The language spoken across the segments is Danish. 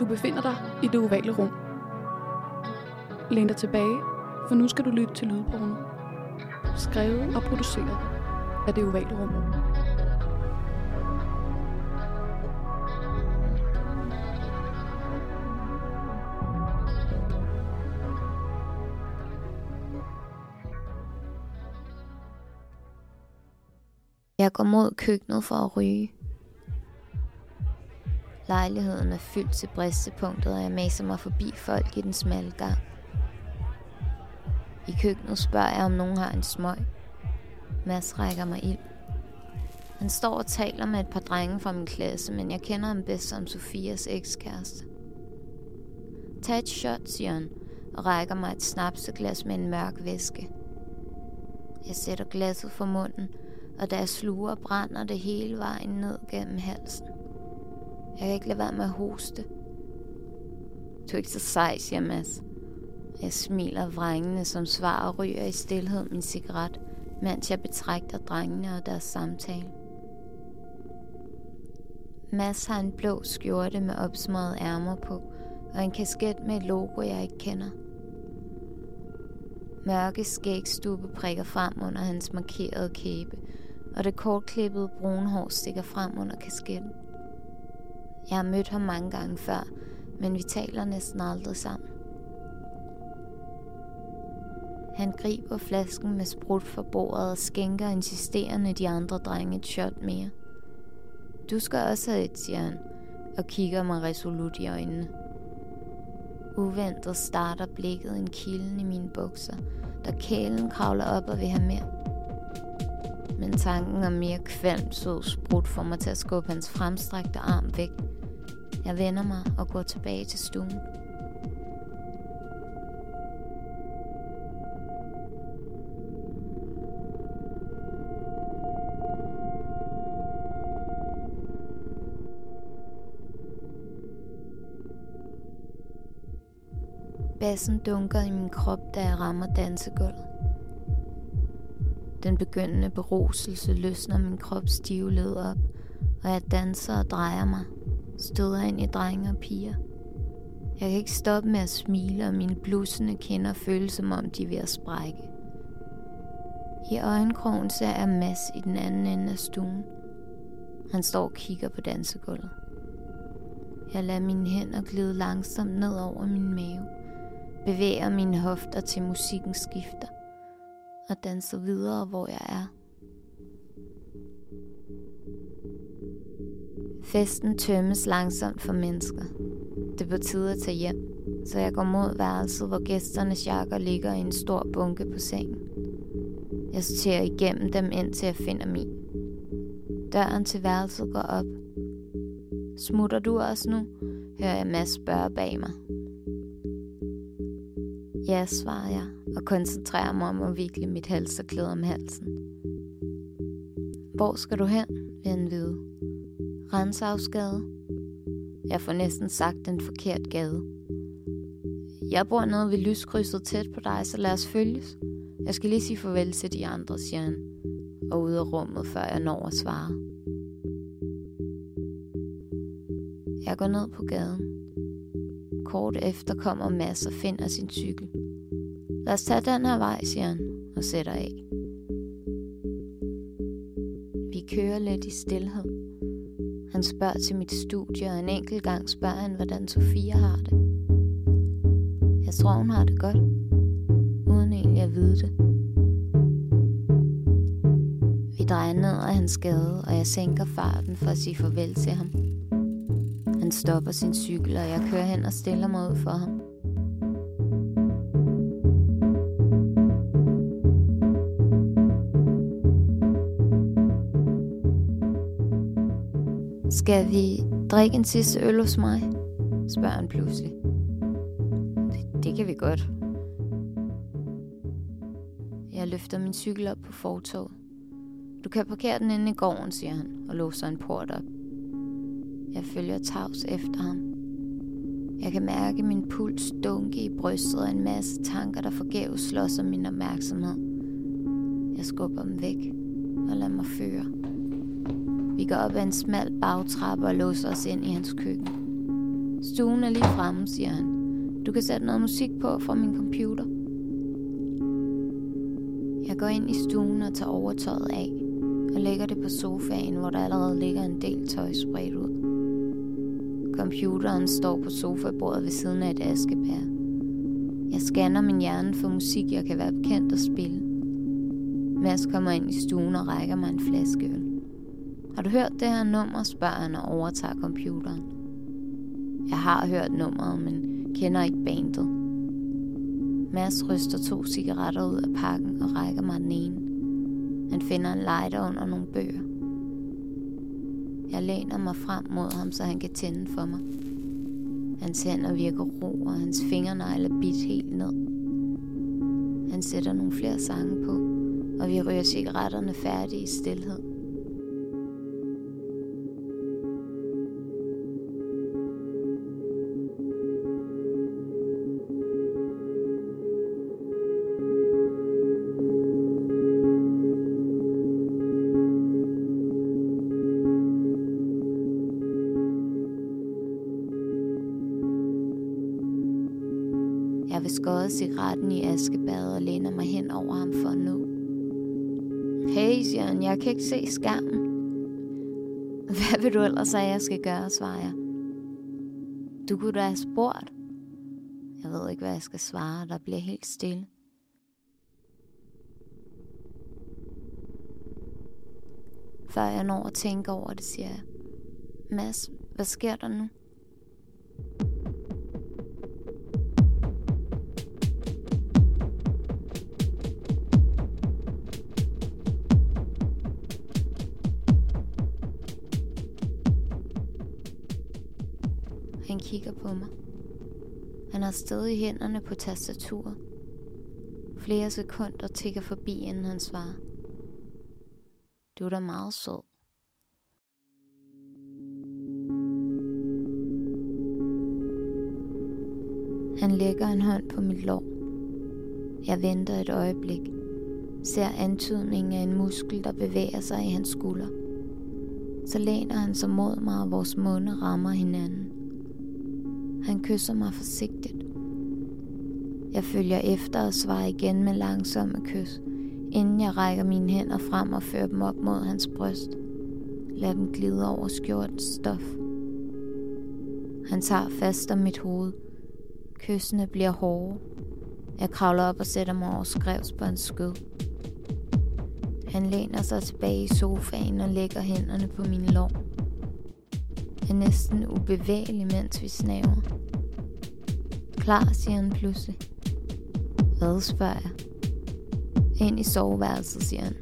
Du befinder dig i det ovale rum. Læn dig tilbage, for nu skal du lytte til lydporno. Skrevet og produceret af det ovale rum. Jeg går mod køkkenet for at ryge. Lejligheden er fyldt til bristepunktet, og jeg maser mig forbi folk i den smalle gang. I køkkenet spørger jeg, om nogen har en smøg. Mads rækker mig ild. Han står og taler med et par drenge fra min klasse, men jeg kender ham bedst som Sofias ekskæreste. Tag et shot, siger han, og rækker mig et snapseglas med en mørk væske. Jeg sætter glasset for munden, og da jeg sluger, brænder det hele vejen ned gennem halsen. Jeg kan ikke lade være med at hoste. Du er ikke så sej, siger Mads. Jeg smiler vrængende som svar og ryger i stillhed min cigaret, mens jeg betragter drengene og deres samtale. Mads har en blå skjorte med opsmøget ærmer på, og en kasket med et logo, jeg ikke kender. Mørke skægstube prikker frem under hans markerede kæbe, og det kortklippede brune hår stikker frem under kasketten. Jeg har mødt ham mange gange før, men vi taler næsten aldrig sammen. Han griber flasken med sprut for bordet og skænker insisterende de andre drenge et shot mere. Du skal også have et, siger han, og kigger mig resolut i øjnene. Uventet starter blikket en kilden i mine bukser, da kælen kravler op og vil have mere. Tanken om mere kvalm sød sprut får mig til at skubbe hans fremstrakte arm væk. Jeg vender mig og går tilbage til stuen. Bassen dunker i min krop, da jeg rammer dansegulvet. Den begyndende beruselse løsner min krops stive led op, og jeg danser og drejer mig, støder ind i drenge og piger. Jeg kan ikke stoppe med at smile, og mine blussende kinder føles som om de er ved at sprække. I øjenkrogen ser jeg Mads i den anden ende af stuen. Han står og kigger på dansegulvet. Jeg lader mine hænder glide langsomt ned over min mave, bevæger mine hofter til musikken skifter og danser videre, hvor jeg er. Festen tømmes langsomt for mennesker. Det er på tide at tage hjem, så jeg går mod værelset, hvor gæsternes jakker ligger i en stor bunke på sengen. Jeg sorterer igennem dem, indtil jeg finder min. Døren til værelset går op. Smutter du også nu? hører jeg Mads spørge bag mig. Ja, svarer jeg, og koncentrerer mig om at vikle mit halserklæde om halsen. Hvor skal du hen, vil han vide. Rensavsgade. Jeg får næsten sagt den forkert gade. Jeg bor nede ved lyskrydset tæt på dig, så lad os følges. Jeg skal lige sige farvel til de andre, siger han, og ud af rummet, før jeg når at svare. Jeg går ned på gaden. Kort efter kommer Mads og finder sin cykel. Lad os tage den her vej, siger han, og sætter af. Vi kører lidt i stillhed. Han spørger til mit studie, og en enkelt gang spørger han, hvordan Sofia har det. Jeg tror, hun har det godt, uden egentlig at vide det. Vi drejer ned ad hans gade, og jeg sænker farten for at sige farvel til ham. Han stopper sin cykel, og jeg kører hen og stiller mig ud for ham. Skal vi drikke en sidste øl hos mig? spørger han pludselig. Det, det kan vi godt. Jeg løfter min cykel op på fortoget. Du kan parkere den inde i gården, siger han, og låser en port op. Jeg følger tavs efter ham. Jeg kan mærke min puls dunke i brystet og en masse tanker, der forgæves slås om min opmærksomhed. Jeg skubber dem væk og lader mig føre. Vi går op ad en smal bagtrappe og låser os ind i hans køkken. Stuen er lige fremme, siger han. Du kan sætte noget musik på fra min computer. Jeg går ind i stuen og tager overtøjet af og lægger det på sofaen, hvor der allerede ligger en del tøj spredt ud. Computeren står på sofabordet ved siden af et askebær. Jeg scanner min hjerne for musik, jeg kan være bekendt at spille. Mads kommer ind i stuen og rækker mig en flaske øl. Har du hørt det her nummer, spørger han og overtager computeren. Jeg har hørt nummeret, men kender ikke bandet. Mads ryster to cigaretter ud af pakken og rækker mig den ene. Han finder en lighter under nogle bøger. Jeg læner mig frem mod ham, så han kan tænde for mig. Hans hænder virker ro, og hans fingernegle er bit helt ned. Han sætter nogle flere sange på, og vi ryger cigaretterne færdige i stillhed. Jeg vil skåde cigaretten i askebæret og læner mig hen over ham for nu. Hey, siger han, jeg kan ikke se skærmen. Hvad vil du ellers have, jeg skal gøre, svarer jeg. Du kunne da have spurgt. Jeg ved ikke, hvad jeg skal svare, der bliver helt stille. Før jeg når at tænke over det, siger jeg. Mads, hvad sker der nu? Kigger på mig. Han har stadig hænderne på tastaturet. Flere sekunder tigger forbi, inden han svarer. Du er da meget sød. Han lægger en hånd på mit lår. Jeg venter et øjeblik. Ser antydningen af en muskel, der bevæger sig i hans skulder. Så læner han sig mod mig, og vores munde rammer hinanden. Han kysser mig forsigtigt. Jeg følger efter og svarer igen med langsomme kys, inden jeg rækker mine hænder frem og fører dem op mod hans bryst. Lad dem glide over skjortens stof. Han tager fast om mit hoved. Kyssene bliver hårde. Jeg kravler op og sætter mig over skrevs på hans skød. Han læner sig tilbage i sofaen og lægger hænderne på min lår. Er næsten ubevægelig, mens vi snaver. Klar, siger han pludselig. Hvad, spørger jeg. Ind i soveværelset, siger han.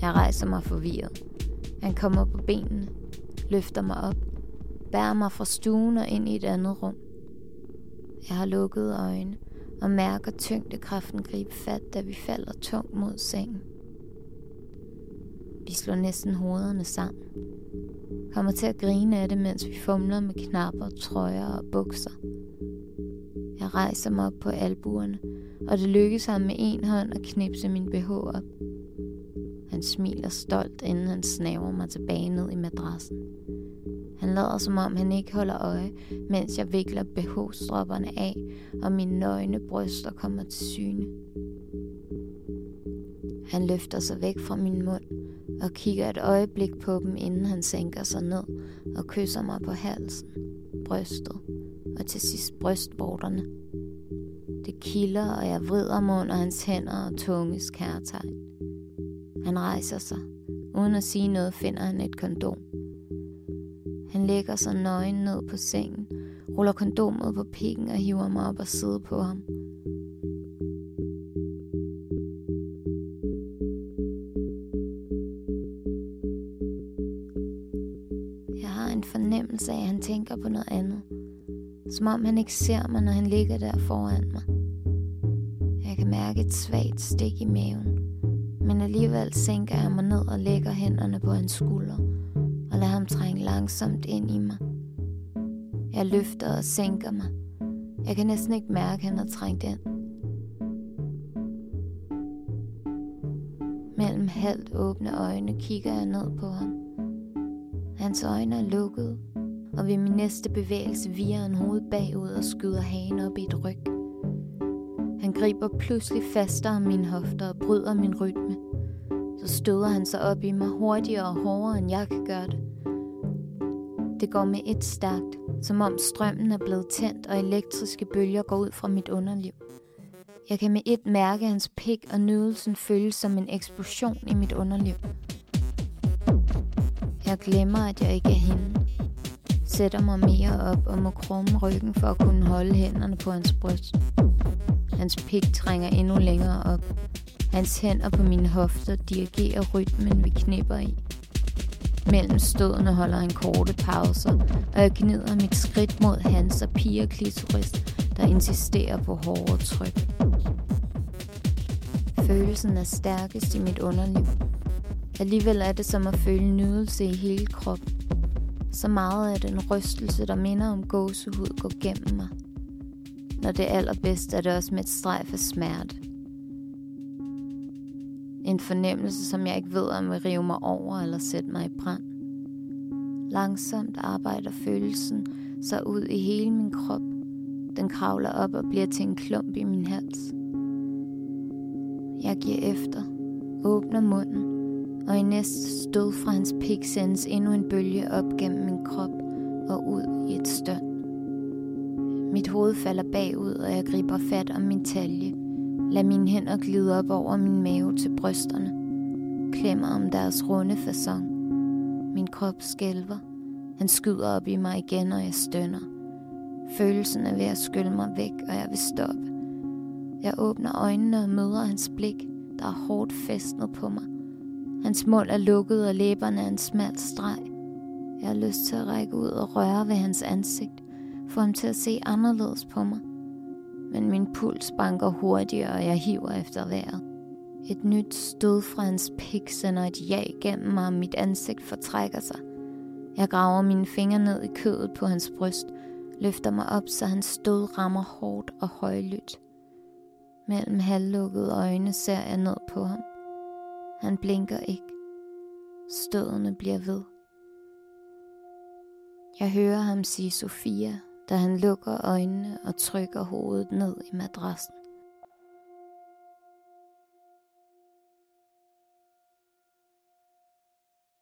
Jeg rejser mig forvirret. Han kommer på benene, løfter mig op, bærer mig fra stuen og ind i et andet rum. Jeg har lukkede øjne og mærker tyngdekraften gribe fat, da vi falder tungt mod sengen. Vi slår næsten hovederne sammen. Kommer til at grine af det, mens vi fumler med knapper, trøjer og bukser. Jeg rejser mig op på albuerne, og det lykkes ham med en hånd at knipse min BH op. Han smiler stolt, inden han snaver mig tilbage ned i madrassen. Han lader som om han ikke holder øje, mens jeg vikler BH-stropperne af, og mine nøgne bryster kommer til syne. Han løfter sig væk fra min mund og kigger et øjeblik på dem, inden han sænker sig ned og kysser mig på halsen, brystet og til sidst brystvorterne. Det kilder, og jeg vrider mig under hans hænder og tunge skærtegn. Han rejser sig. Uden at sige noget, finder han et kondom. Han lægger sig nøgen ned på sengen, ruller kondomet på pikken og hiver mig op og sidder på ham. Fornemmelse af, at han tænker på noget andet. Som om han ikke ser mig, når han ligger der foran mig. Jeg kan mærke et svagt stik i maven. Men alligevel sænker jeg mig ned og lægger hænderne på hans skulder og lader ham trænge langsomt ind i mig. Jeg løfter og sænker mig. Jeg kan næsten ikke mærke, at han har trængt ind. Mellem halvt åbne øjne kigger jeg ned på ham. Hans øjne er lukkede, og ved min næste bevægelse virer han hovedet bagud og skyder hagen op i et ryg. Han griber pludselig fastere om mine hofter og bryder min rytme. Så støder han sig op i mig hurtigere og hårdere, end jeg kan gøre det. Det går med et stærkt, som om strømmen er blevet tændt, og elektriske bølger går ud fra mit underliv. Jeg kan med et mærke hans pik, og nydelsen føles som en eksplosion i mit underliv. Jeg glemmer, at jeg ikke er hende. Sætter mig mere op og må krumme ryggen for at kunne holde hænderne på hans bryst. Hans pik trænger endnu længere op. Hans hænder på mine hofter dirigerer rytmen, vi knipper i. Mellem stødene holder han korte pauser, og jeg gnider mit skridt mod hans og piger klitoris, der insisterer på hårdere tryk. Følelsen er stærkest i mit underliv. Alligevel er det som at føle nydelse i hele kroppen. Så meget af den rystelse, der minder om gåsehud, går gennem mig. Når det er allerbedst, er det også med et strejf af smerte. En fornemmelse, som jeg ikke ved, om vil rive mig over eller sætte mig i brand. Langsomt arbejder følelsen sig ud i hele min krop. Den kravler op og bliver til en klump i min hals. Jeg giver efter, åbner munden, og i næste stod fra hans pik sendes endnu en bølge op gennem min krop og ud i et støn. Mit hoved falder bagud, og jeg griber fat om min talje. Lad mine hænder glide op over min mave til brysterne. Klemmer om deres runde fason. Min krop skælver. Han skyder op i mig igen, og jeg stønner. Følelsen er ved at skylle mig væk, og jeg vil stoppe. Jeg åbner øjnene og møder hans blik, der er hårdt festnet på mig. Hans mund er lukket, og læberne er en smal streg. Jeg har lyst til at række ud og røre ved hans ansigt, få ham til at se anderledes på mig. Men min puls banker hurtigere, og jeg hiver efter vejret. Et nyt stød fra hans pik sender et ja gennem mig, og mit ansigt fortrækker sig. Jeg graver mine fingre ned i kødet på hans bryst, løfter mig op, så hans stød rammer hårdt og højlydt. Mellem halvlukkede øjne ser jeg ned på ham. Han blinker ikke. Stødene bliver ved. Jeg hører ham sige Sofia, da han lukker øjnene og trykker hovedet ned i madrassen.